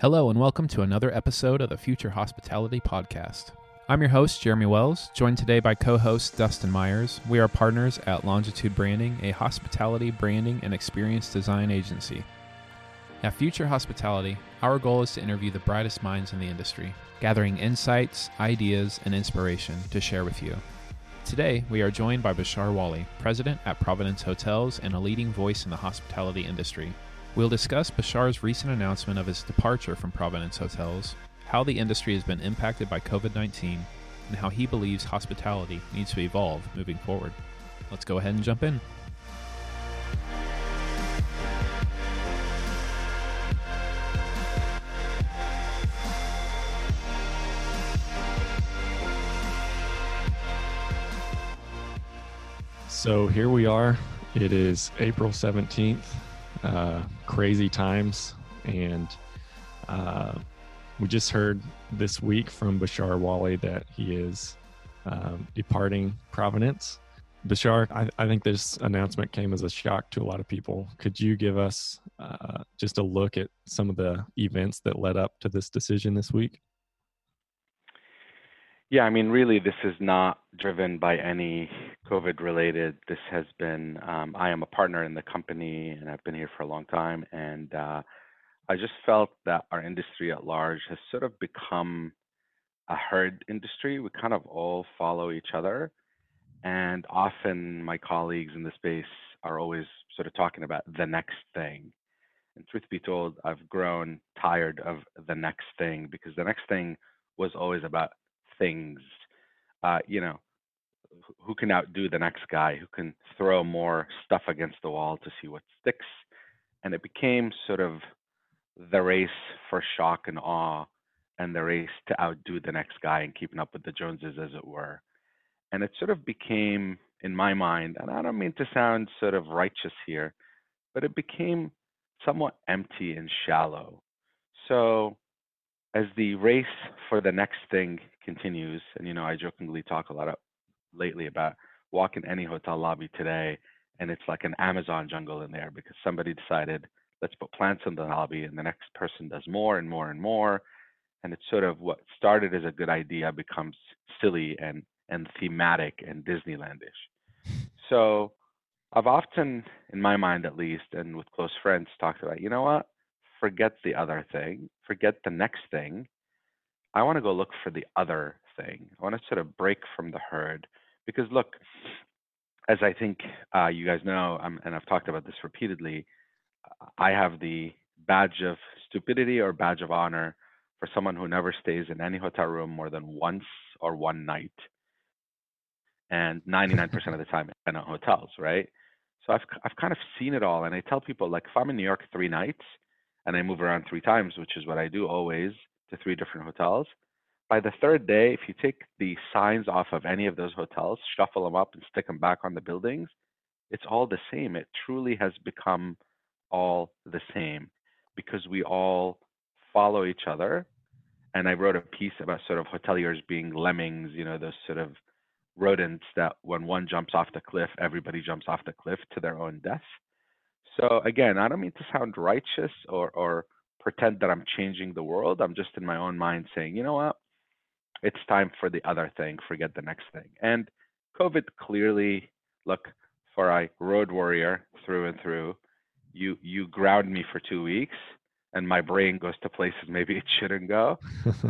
Hello, and welcome to another episode of the Future Hospitality Podcast. I'm your host, Jeremy Wells, joined today by co host Dustin Myers. We are partners at Longitude Branding, a hospitality branding and experience design agency. At Future Hospitality, our goal is to interview the brightest minds in the industry, gathering insights, ideas, and inspiration to share with you. Today, we are joined by Bashar Wali, president at Providence Hotels and a leading voice in the hospitality industry. We'll discuss Bashar's recent announcement of his departure from Providence Hotels, how the industry has been impacted by COVID 19, and how he believes hospitality needs to evolve moving forward. Let's go ahead and jump in. So here we are. It is April 17th. Uh, crazy times. And uh, we just heard this week from Bashar Wali that he is um, departing Providence. Bashar, I, I, think this announcement came as a shock to a lot of people. Could you give us uh, just a look at some of the events that led up to this decision this week? Yeah, I mean, really, this is not driven by any COVID related. This has been, um, I am a partner in the company and I've been here for a long time. And uh, I just felt that our industry at large has sort of become a herd industry. We kind of all follow each other. And often my colleagues in the space are always sort of talking about the next thing. And truth be told, I've grown tired of the next thing because the next thing was always about things. Uh, you know, who can outdo the next guy? Who can throw more stuff against the wall to see what sticks? And it became sort of the race for shock and awe, and the race to outdo the next guy and keeping up with the Joneses, as it were. And it sort of became, in my mind, and I don't mean to sound sort of righteous here, but it became somewhat empty and shallow. So as the race for the next thing continues, and you know, I jokingly talk a lot of, lately about walking any hotel lobby today, and it's like an Amazon jungle in there because somebody decided let's put plants in the lobby, and the next person does more and more and more, and it's sort of what started as a good idea becomes silly and and thematic and Disneylandish. So I've often, in my mind at least, and with close friends, talked about, you know what? Forget the other thing, forget the next thing. I want to go look for the other thing. I want to sort of break from the herd because look, as I think uh, you guys know, and I've talked about this repeatedly, I have the badge of stupidity or badge of honor for someone who never stays in any hotel room more than once or one night. And 99% of the time in hotels, right? So I've I've kind of seen it all, and I tell people like if I'm in New York three nights, and I move around three times, which is what I do always to three different hotels. By the third day, if you take the signs off of any of those hotels, shuffle them up and stick them back on the buildings, it's all the same. It truly has become all the same because we all follow each other. And I wrote a piece about sort of hoteliers being lemmings, you know, those sort of rodents that when one jumps off the cliff, everybody jumps off the cliff to their own death. So again, I don't mean to sound righteous or or pretend that I'm changing the world. I'm just in my own mind saying, you know what? It's time for the other thing. Forget the next thing. And COVID clearly, look, for a road warrior through and through, you you ground me for two weeks and my brain goes to places maybe it shouldn't go.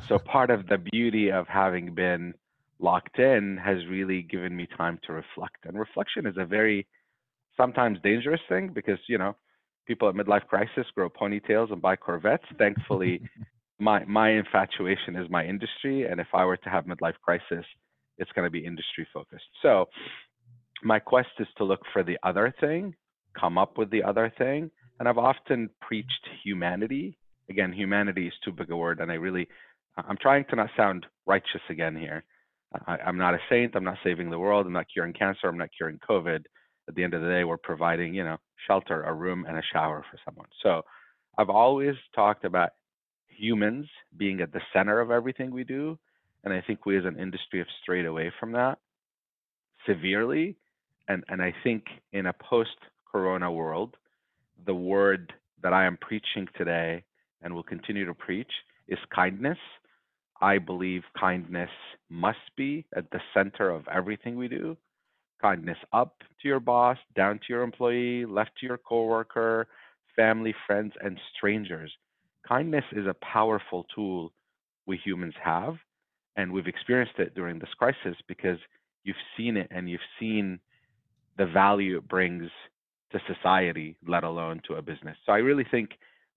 so part of the beauty of having been locked in has really given me time to reflect. And reflection is a very sometimes dangerous thing because you know people at midlife crisis grow ponytails and buy Corvettes. Thankfully, my my infatuation is my industry, and if I were to have midlife crisis, it's going to be industry focused. So my quest is to look for the other thing, come up with the other thing, and I've often preached humanity. Again, humanity is too big a word, and I really I'm trying to not sound righteous again here. I, I'm not a saint. I'm not saving the world. I'm not curing cancer. I'm not curing COVID at the end of the day, we're providing, you know, shelter, a room, and a shower for someone. So I've always talked about humans being at the center of everything we do. And I think we as an industry have strayed away from that severely. And, and I think in a post corona world, the word that I am preaching today and will continue to preach is kindness. I believe kindness must be at the center of everything we do. Kindness up to your boss, down to your employee, left to your coworker, family, friends, and strangers. Kindness is a powerful tool we humans have, and we've experienced it during this crisis because you've seen it and you've seen the value it brings to society, let alone to a business. So I really think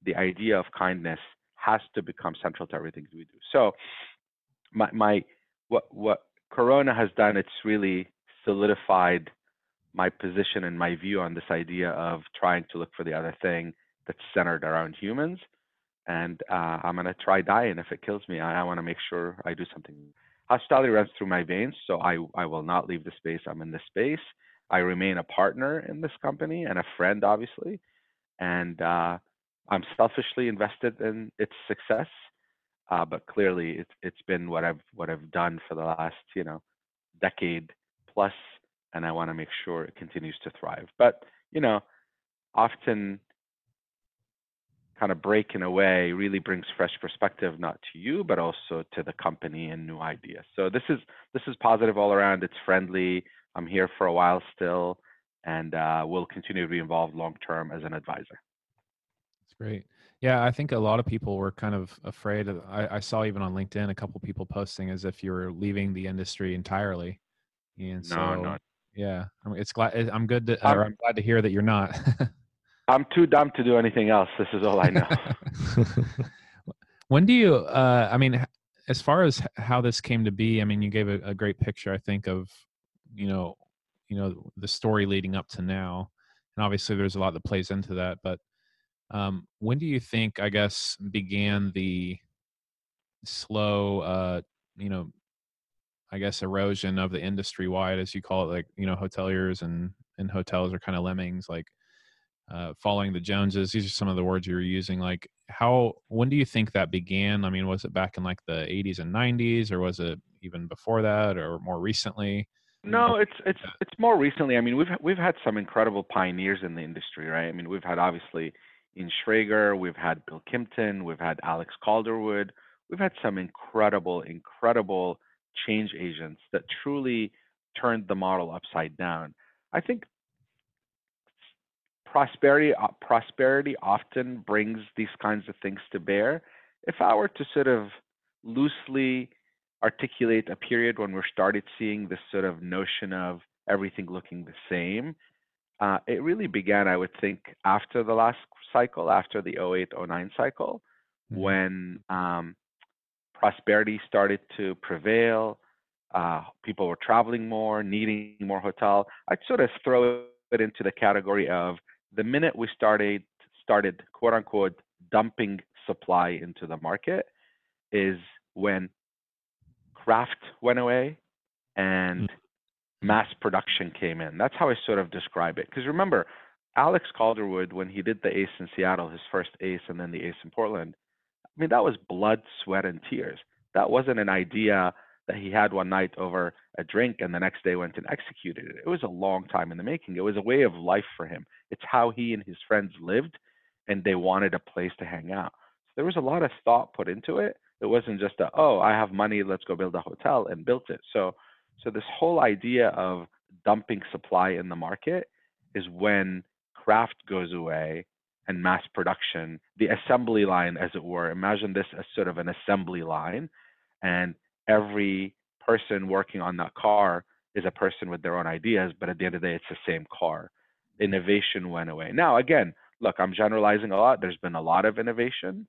the idea of kindness has to become central to everything we do. So my my what what Corona has done, it's really solidified my position and my view on this idea of trying to look for the other thing that's centered around humans. And uh, I'm gonna try dying if it kills me. I, I want to make sure I do something. Hospitality runs through my veins, so I I will not leave the space. I'm in this space. I remain a partner in this company and a friend, obviously. And uh, I'm selfishly invested in its success, uh, but clearly it's it's been what I've what I've done for the last you know decade plus, and I want to make sure it continues to thrive. But you know, often kind of breaking away really brings fresh perspective not to you but also to the company and new ideas so this is this is positive all around it's friendly i'm here for a while still and uh, will continue to be involved long term as an advisor that's Great. Yeah, I think a lot of people were kind of afraid. Of, I, I saw even on LinkedIn a couple people posting as if you were leaving the industry entirely. And so, no, no. yeah, I it's glad. I'm good. To, I'm, I'm glad to hear that you're not. I'm too dumb to do anything else. This is all I know. when do you? Uh, I mean, as far as how this came to be, I mean, you gave a, a great picture. I think of, you know, you know, the story leading up to now, and obviously there's a lot that plays into that, but um, when do you think, I guess, began the slow, uh, you know, I guess erosion of the industry wide, as you call it, like you know, hoteliers and and hotels are kind of lemmings, like uh, following the Joneses. These are some of the words you were using. Like, how? When do you think that began? I mean, was it back in like the 80s and 90s, or was it even before that, or more recently? No, it's it's it's more recently. I mean, we've we've had some incredible pioneers in the industry, right? I mean, we've had obviously Ian Schrager, we've had Bill Kimpton, we've had Alex Calderwood, we've had some incredible, incredible change agents that truly turned the model upside down. I think prosperity uh, prosperity often brings these kinds of things to bear. If I were to sort of loosely articulate a period when we started seeing this sort of notion of everything looking the same, uh, it really began, I would think, after the last cycle, after the 08 09 cycle, mm-hmm. when um, prosperity started to prevail. Uh, people were traveling more, needing more hotel. I'd sort of throw it into the category of the minute we started started quote unquote dumping supply into the market is when craft went away and mm mass production came in. That's how I sort of describe it. Because remember, Alex Calderwood, when he did the ace in Seattle, his first ace, and then the ace in Portland, I mean, that was blood, sweat, and tears. That wasn't an idea that he had one night over a drink and the next day went and executed it. It was a long time in the making. It was a way of life for him. It's how he and his friends lived, and they wanted a place to hang out. So there was a lot of thought put into it. It wasn't just a, oh, I have money, let's go build a hotel, and built it. So so this whole idea of dumping supply in the market is when craft goes away and mass production, the assembly line, as it were. Imagine this as sort of an assembly line, and every person working on that car is a person with their own ideas, but at the end of the day, it's the same car. Innovation went away. Now, again, look, I'm generalizing a lot. There's been a lot of innovation,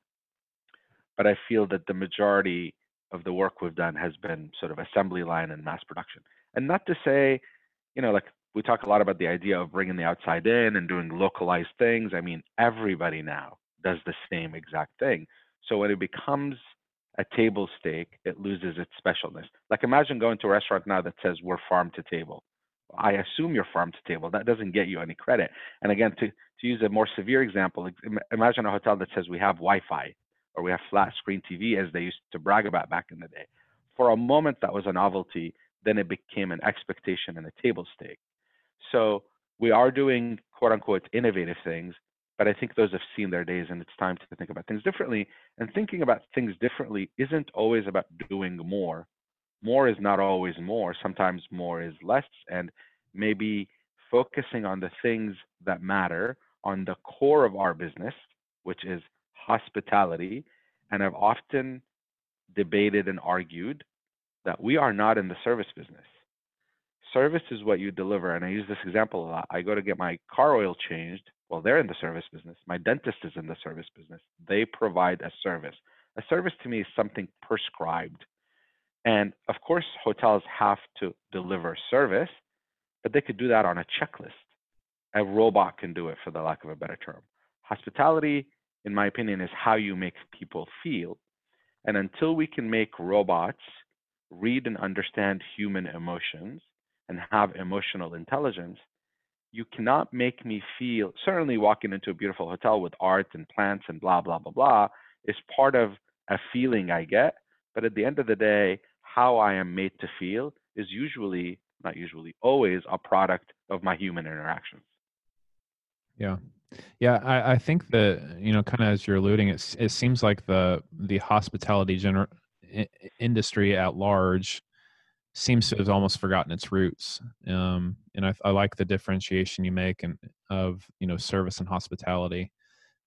but I feel that the majority of the work we've done has been sort of assembly line and mass production. And not to say, you know, like we talk a lot about the idea of bringing the outside in and doing localized things. I mean, everybody now does the same exact thing. So when it becomes a table stake, it loses its specialness. Like imagine going to a restaurant now that says we're farm to table. I assume you're farm to table. That doesn't get you any credit. And again, to, to use a more severe example, imagine a hotel that says we have Wi-Fi or we have flat screen TV as they used to brag about back in the day. For a moment, that was a novelty. Then it became an expectation and a table stake. So we are doing quote unquote innovative things, but I think those have seen their days and it's time to think about things differently. And thinking about things differently isn't always about doing more. More is not always more. Sometimes more is less. And maybe focusing on the things that matter on the core of our business, which is hospitality. And I've often debated and argued that we are not in the service business. Service is what you deliver. And I use this example a lot. I go to get my car oil changed. Well, they're in the service business. My dentist is in the service business. They provide a service. A service to me is something prescribed. And of course, hotels have to deliver service, but they could do that on a checklist. A robot can do it, for the lack of a better term. Hospitality, in my opinion, is how you make people feel. And until we can make robots read and understand human emotions and have emotional intelligence, you cannot make me feel certainly walking into a beautiful hotel with art and plants and blah blah blah blah is part of a feeling I get. But at the end of the day, how I am made to feel is usually, not usually, always a product of my human interactions. Yeah. Yeah, I, I think that you know, kind of as you're alluding, it it seems like the the hospitality gener- industry at large seems to have almost forgotten its roots. Um, and I, I, like the differentiation you make and of you know service and hospitality.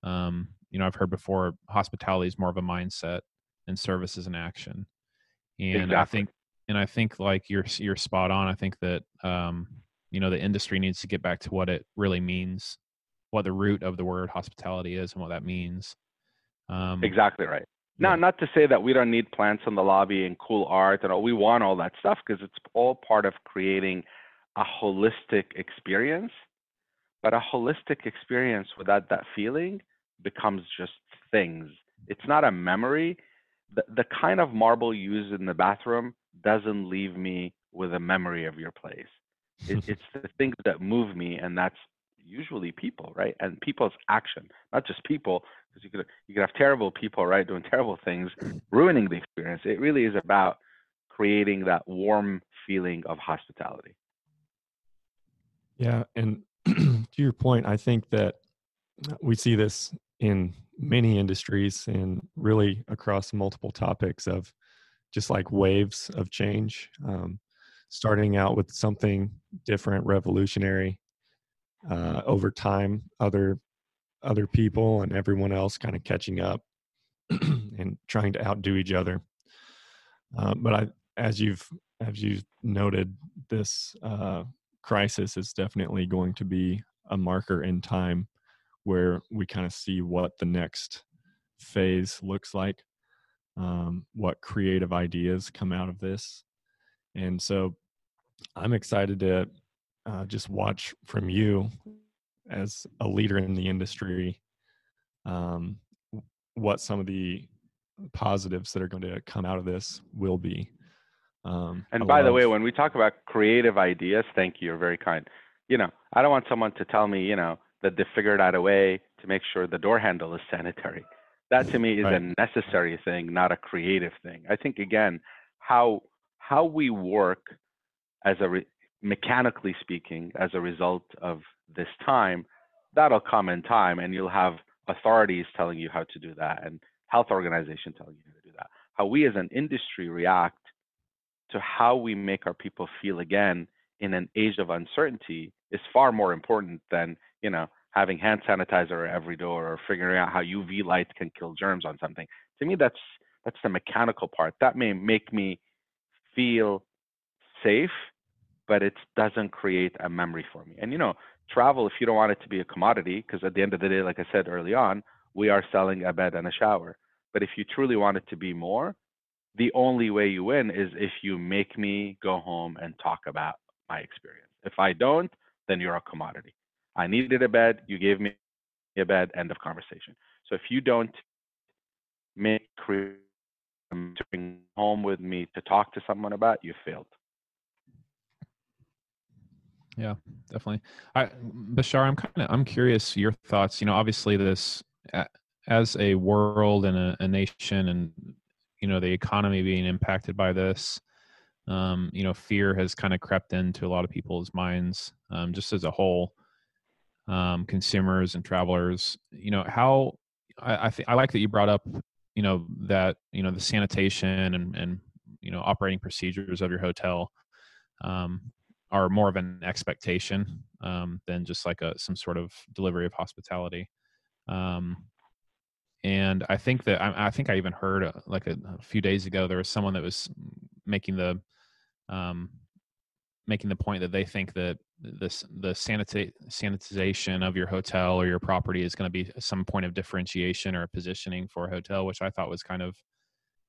Um, you know, I've heard before hospitality is more of a mindset and service is an action. And exactly. I think, and I think like you're you're spot on. I think that um, you know the industry needs to get back to what it really means, what the root of the word hospitality is, and what that means. Um, exactly right. Now, not to say that we don't need plants in the lobby and cool art and all. We want all that stuff because it's all part of creating a holistic experience. But a holistic experience without that feeling becomes just things. It's not a memory the, the kind of marble used in the bathroom doesn't leave me with a memory of your place. It, it's the things that move me, and that's usually people, right? And people's action, not just people, because you could you could have terrible people, right, doing terrible things, ruining the experience. It really is about creating that warm feeling of hospitality. Yeah, and to your point, I think that we see this in many industries and really across multiple topics of just like waves of change um, starting out with something different revolutionary uh, over time other other people and everyone else kind of catching up and trying to outdo each other uh, but i as you've as you've noted this uh, crisis is definitely going to be a marker in time where we kind of see what the next phase looks like, um, what creative ideas come out of this. And so I'm excited to uh, just watch from you as a leader in the industry um, what some of the positives that are going to come out of this will be. Um, and by the way, when we talk about creative ideas, thank you. You're very kind. You know, I don't want someone to tell me, you know, that they figured out a way to make sure the door handle is sanitary. That to me is right. a necessary thing, not a creative thing. I think again, how how we work as a re- mechanically speaking, as a result of this time, that'll come in time, and you'll have authorities telling you how to do that, and health organizations telling you how to do that. How we as an industry react to how we make our people feel again in an age of uncertainty is far more important than you know having hand sanitizer at every door or figuring out how UV light can kill germs on something. To me, that's that's the mechanical part. That may make me feel safe, but it doesn't create a memory for me. And you know, travel, if you don't want it to be a commodity, because at the end of the day, like I said early on, we are selling a bed and a shower. But if you truly want it to be more, the only way you win is if you make me go home and talk about my experience. If I don't, then you're a commodity. I needed a bed. You gave me a bed. End of conversation. So if you don't make um, to bring home with me to talk to someone about, you failed. Yeah, definitely. I, Bashar, I'm kind of I'm curious your thoughts. You know, obviously this as a world and a, a nation, and you know the economy being impacted by this. Um, you know, fear has kind of crept into a lot of people's minds, um, just as a whole um, consumers and travelers. You know how I I, th- I like that you brought up you know that you know the sanitation and and you know operating procedures of your hotel um, are more of an expectation um, than just like a some sort of delivery of hospitality. Um, and I think that I, I think I even heard uh, like a, a, few days ago there was someone that was making the um, making the point that they think that this the sanita- sanitization of your hotel or your property is going to be some point of differentiation or positioning for a hotel, which I thought was kind of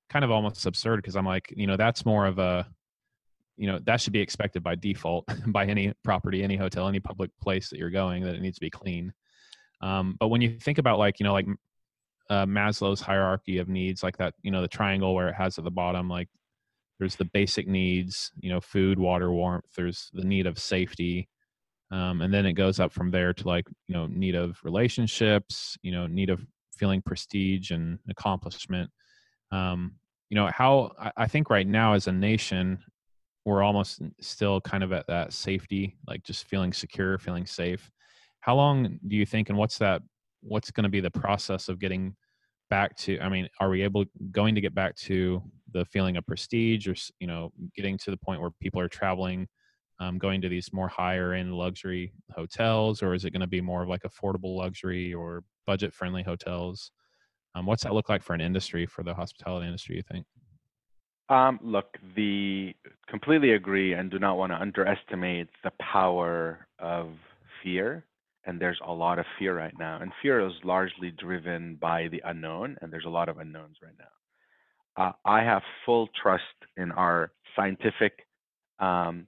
kind of almost absurd because I'm like, you know, that's more of a you know that should be expected by default by any property any hotel any public place that you're going that it needs to be clean. Um, but when you think about like you know like uh, maslow's hierarchy of needs like that you know the triangle where it has at the bottom like there's the basic needs you know food water warmth there's the need of safety um, and then it goes up from there to like you know need of relationships you know need of feeling prestige and accomplishment. Um, you know how I think right now as a nation we're almost still kind of at that safety like just feeling secure feeling safe. How long do you think and what's that what's going to be the process of getting back to i mean are we able going to get back to the feeling of prestige or you know getting to the point where people are traveling um, going to these more higher end luxury hotels or is it going to be more of like affordable luxury or budget friendly hotels? Um, what's that look like for an industry for the hospitality industry you think um, look, the completely agree and do not want to underestimate the power of fear. And there's a lot of fear right now. And fear is largely driven by the unknown, and there's a lot of unknowns right now. Uh, I have full trust in our scientific um,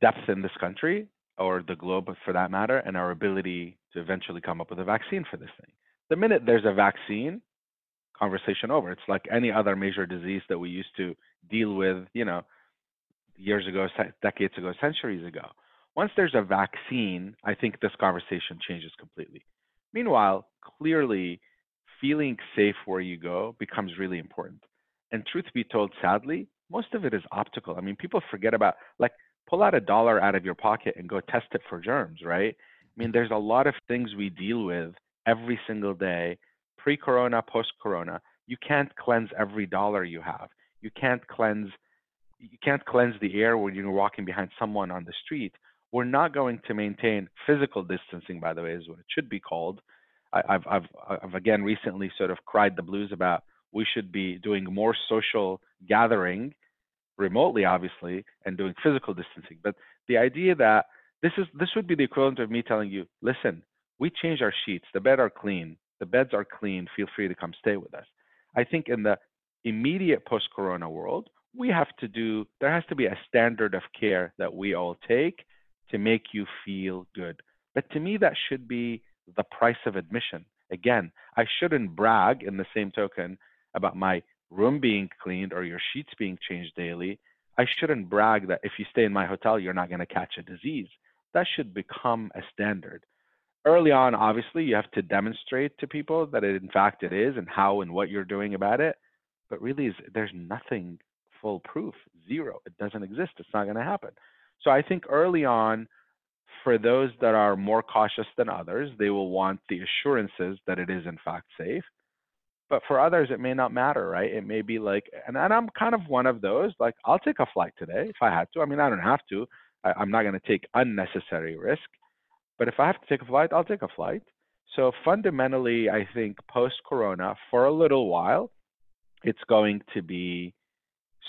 depth in this country, or the globe for that matter, and our ability to eventually come up with a vaccine for this thing. The minute there's a vaccine, conversation over. It's like any other major disease that we used to deal with, you know, years ago, decades ago, centuries ago. Once there's a vaccine, I think this conversation changes completely. Meanwhile, clearly, feeling safe where you go becomes really important. And truth be told, sadly, most of it is optical. I mean, people forget about, like, pull out a dollar out of your pocket and go test it for germs, right? I mean, there's a lot of things we deal with every single day pre-corona, post-corona, you can't cleanse every dollar you have. You can't cleanse you can't cleanse the air when you're walking behind someone on the street. We're not going to maintain physical distancing, by the way, is what it should be called. I, have I've, I've again recently sort of cried the blues about we should be doing more social gathering remotely, obviously, and doing physical distancing. But the idea that this is this would be the equivalent of me telling you, listen, we change our sheets, the bed are clean, the beds are clean. Feel free to come stay with us. I think in the immediate post corona world, we have to do, there has to be a standard of care that we all take to make you feel good. But to me, that should be the price of admission. Again, I shouldn't brag in the same token about my room being cleaned or your sheets being changed daily. I shouldn't brag that if you stay in my hotel, you're not going to catch a disease. That should become a standard early on, obviously, you have to demonstrate to people that it, in fact it is and how and what you're doing about it. But really, there's nothing foolproof, zero. It doesn't exist. It's not going to happen. So I think early on, for those that are more cautious than others, they will want the assurances that it is in fact safe. But for others, it may not matter, right? It may be like, and, and I'm kind of one of those. Like, I'll take a flight today if I had to. I mean, I don't have to. I, I'm not going to take unnecessary risk. But if I have to take a flight, I'll take a flight. So fundamentally, I think post corona, for a little while, it's going to be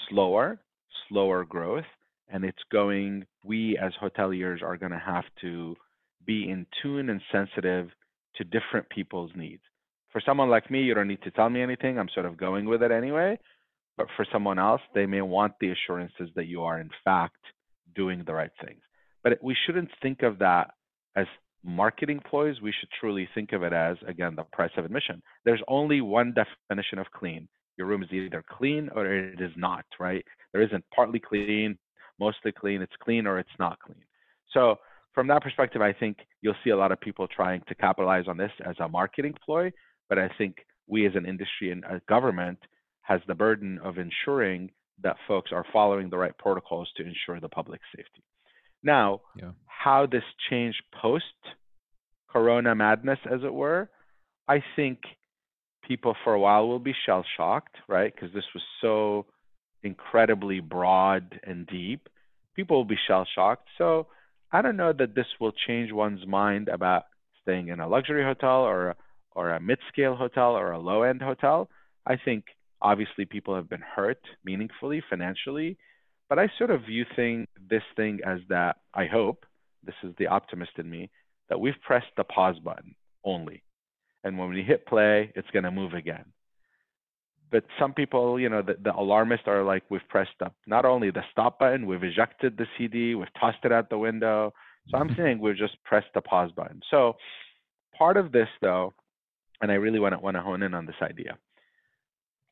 slower, slower growth. And it's going, we as hoteliers are going to have to be in tune and sensitive to different people's needs. For someone like me, you don't need to tell me anything. I'm sort of going with it anyway. But for someone else, they may want the assurances that you are, in fact, doing the right things. But we shouldn't think of that as marketing ploys, we should truly think of it as, again, the price of admission. There's only one definition of clean. Your room is either clean or it is not, right? There isn't partly clean, mostly clean, it's clean or it's not clean. So from that perspective, I think you'll see a lot of people trying to capitalize on this as a marketing ploy. But I think we as an industry and a government has the burden of ensuring that folks are following the right protocols to ensure the public safety. Now, Yeah. How this changed post corona madness, as it were, I think people for a while will be shell shocked, right? Because this was so incredibly broad and deep. People will be shell shocked. So I don't know that this will change one's mind about staying in a luxury hotel or or a mid-scale hotel or a low-end hotel. I think obviously people have been hurt meaningfully financially, but I sort of view thing this thing as that I hope this is the optimist in me that we've pressed the pause button only. And when we hit play, it's going to move again. But some people, you know, the, the alarmists are like, we've pressed up not only the stop button, we've ejected the CD, we've tossed it out the window. So I'm saying we've just pressed the pause button. So part of this, though, and I really want to want to hone in on this idea.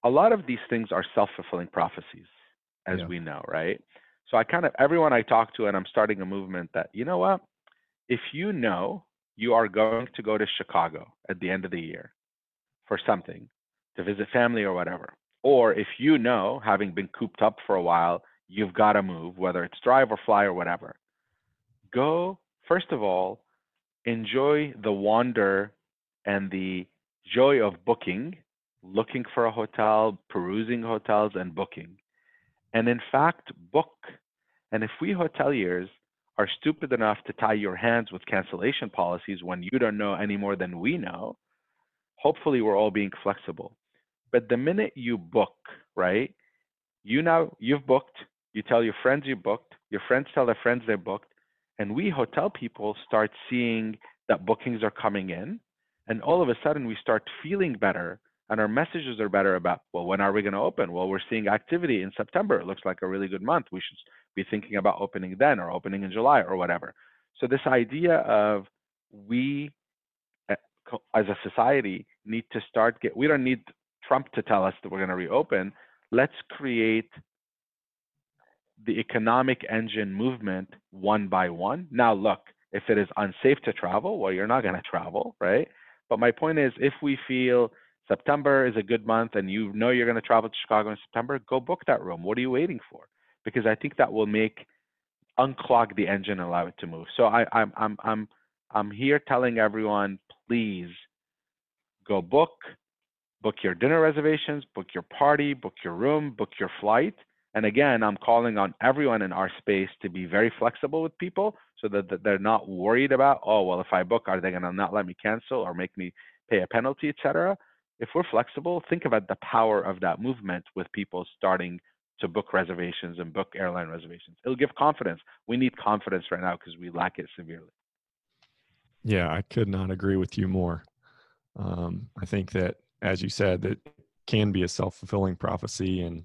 A lot of these things are self-fulfilling prophecies, as Yeah. we know, right? So I kind of everyone I talk to, and I'm starting a movement that you know what, if you know you are going to go to Chicago at the end of the year for something to visit family or whatever, or if you know, having been cooped up for a while, you've got to move, whether it's drive or fly or whatever, go first of all, enjoy the wonder and the joy of booking, looking for a hotel, perusing hotels, and booking. And in fact, book. And if we hoteliers are stupid enough to tie your hands with cancellation policies when you don't know any more than we know, hopefully we're all being flexible. But the minute you book, right? You now you've booked, you tell your friends you booked, your friends tell their friends they booked, and we hotel people start seeing that bookings are coming in, and all of a sudden we start feeling better and our messages are better about well when are we going to open? Well we're seeing activity in september. It looks like a really good month. We should be thinking about opening then or opening in july or whatever. So this idea of we uh, as a society need to start get we don't need trump to tell us that we're going to reopen. Let's create the economic engine movement one by one. Now look if it is unsafe to travel well you're not going to travel right? But my point is if we feel September is a good month and you know you're going to travel to Chicago in September, go book that room. What are you waiting for? Because I think that will make unclog the engine and allow it to move. So I, I'm I'm I'm I'm here telling everyone, please go book, book your dinner reservations, book your party, book your room, book your flight. And again, I'm calling on everyone in our space to be very flexible with people so that, that they're not worried about, oh, well, if I book, are they going to not let me cancel or make me pay a penalty, etc if we're flexible, think about the power of that movement with people starting to book reservations and book airline reservations. It'll give confidence. We need confidence right now because we lack it severely. Yeah, I could not agree with you more. Um, I think that, as you said, that can be a self fulfilling prophecy, and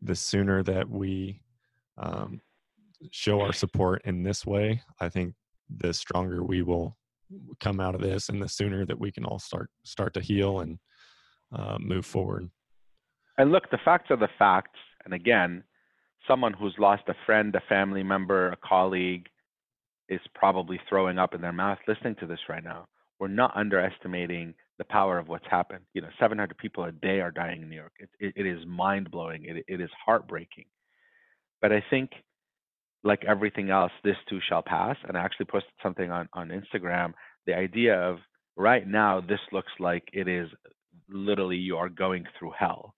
the sooner that we um, show our support in this way, I think the stronger we will come out of this, and the sooner that we can all start start to heal and uh, move forward. And look, the facts are the facts. And again, someone who's lost a friend, a family member, a colleague is probably throwing up in their mouth listening to this right now. We're not underestimating the power of what's happened. You know, 700 people a day are dying in New York. It, it, it is mind blowing. It, it is heartbreaking. But I think, like everything else, this too shall pass. And I actually posted something on, on Instagram the idea of right now, this looks like it is literally you are going through hell.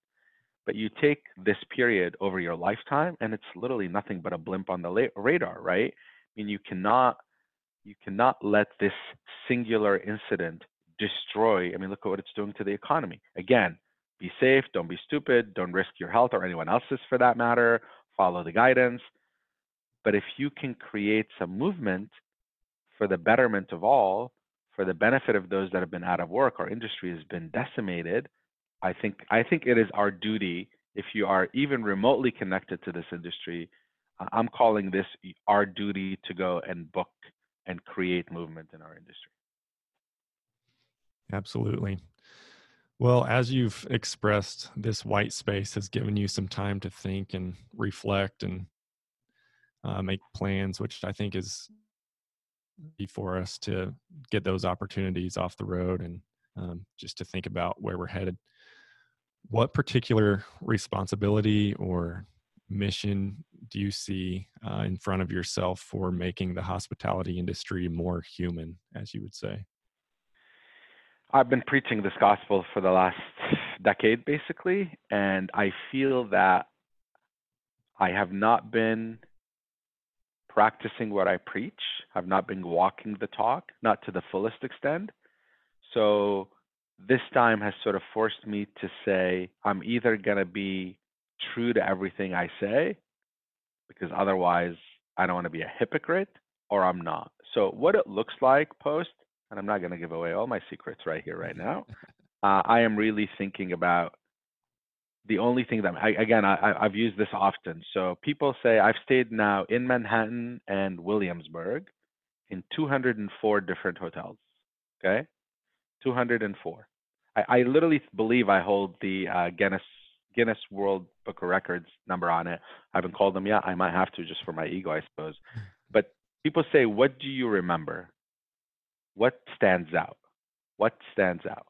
But you take this period over your lifetime, and it's literally nothing but a blimp on the radar, right? I mean, you cannot you cannot let this singular incident destroy. I mean, look at what it's doing to the economy. Again, be safe, don't be stupid, don't risk your health or anyone else's for that matter. Follow the guidance. But if you can create some movement for the betterment of all, for the benefit of those that have been out of work, our industry has been decimated. I think I think it is our duty if you are even remotely connected to this industry. I'm calling this our duty to go and book and create movement in our industry. Absolutely. Well, as you've expressed, this white space has given you some time to think and reflect and uh, make plans, which I think is for us to get those opportunities off the road and um, just to think about where we're headed. What particular responsibility or mission do you see uh, in front of yourself for making the hospitality industry more human, as you would say? I've been preaching this gospel for the last decade, basically, and I feel that I have not been practicing what I preach. I've not been walking the talk, not to the fullest extent. So this time has sort of forced me to say, I'm either going to be true to everything I say, because otherwise I don't want to be a hypocrite, or I'm not. So, what it looks like post, and I'm not going to give away all my secrets right here, right now. Uh, I am really thinking about the only thing that I, again I, I've used this often. So people say I've stayed now in Manhattan and Williamsburg in 204 different hotels. Okay, 204. I, I literally believe I hold the uh, Guinness Guinness World Book of Records number on it. I haven't called them yet. I might have to just for my ego, I suppose. But people say, "What do you remember? What stands out? What stands out?"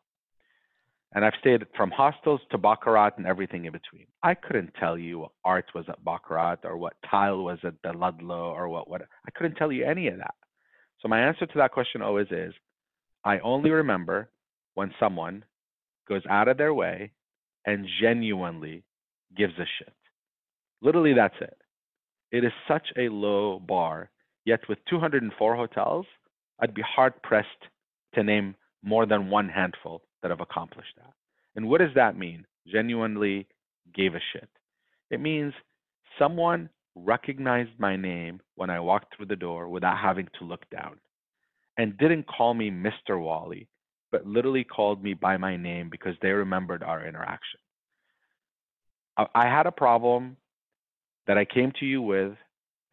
And I've stayed from hostels to Baccarat and everything in between. I couldn't tell you what art was at Baccarat or what tile was at the Ludlow or what what I couldn't tell you any of that. So my answer to that question always is I only remember when someone goes out of their way and genuinely gives a shit. Literally, that's it. It is such a low bar. Yet, with 204 hotels, I'd be hard pressed to name more than one handful that have accomplished that. And what does that mean? Genuinely gave a shit. It means someone recognized my name when I walked through the door without having to look down and didn't call me Mr. Wali, but literally called me by my name because they remembered our interaction. I had a problem that I came to you with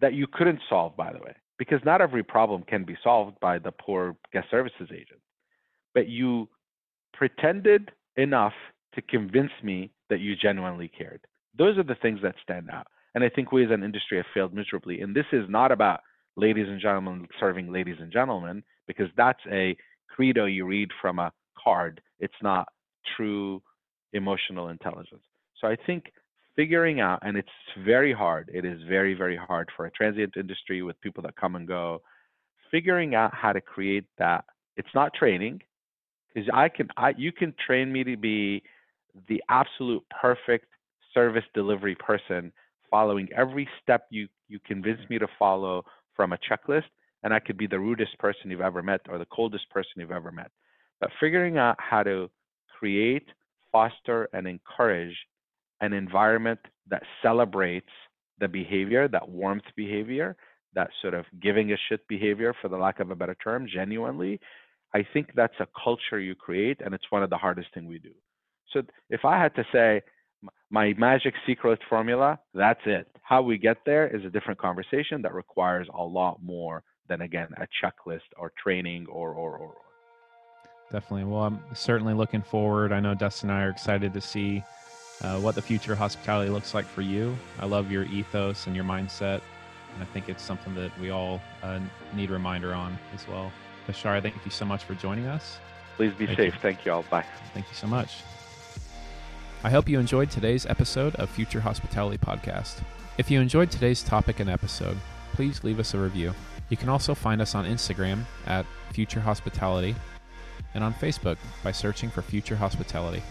that you couldn't solve, by the way, because not every problem can be solved by the poor guest services agent. But you pretended enough to convince me that you genuinely cared. Those are the things that stand out. And I think we as an industry have failed miserably. And this is not about ladies and gentlemen serving ladies and gentlemen, because that's a credo you read from a card. It's not true emotional intelligence. So I think figuring out, and it's very hard, it is very, very hard for a transient industry with people that come and go, figuring out how to create that. It's not training, because I can, I, you can train me to be the absolute perfect service delivery person, following every step you you convince me to follow from a checklist, and I could be the rudest person you've ever met or the coldest person you've ever met. But figuring out how to create, foster, and encourage an environment that celebrates the behavior, that warmth behavior, that sort of giving a shit behavior, for the lack of a better term, genuinely, I think that's a culture you create, and it's one of the hardest things we do. So if I had to say my magic secret formula, that's it. How we get there is a different conversation that requires a lot more than again a checklist or training or or or. Definitely. Well, I'm certainly looking forward. I know Dustin and I are excited to see uh, what the future of hospitality looks like for you. I love your ethos and your mindset, and I think it's something that we all uh, need a reminder on as well. Bashar, thank you so much for joining us. Please be thank safe. You. Thank you all. Bye. Thank you so much. I hope you enjoyed today's episode of Future Hospitality Podcast. If you enjoyed today's topic and episode, please leave us a review. You can also find us on Instagram at Future Hospitality and on Facebook by searching for Future Hospitality.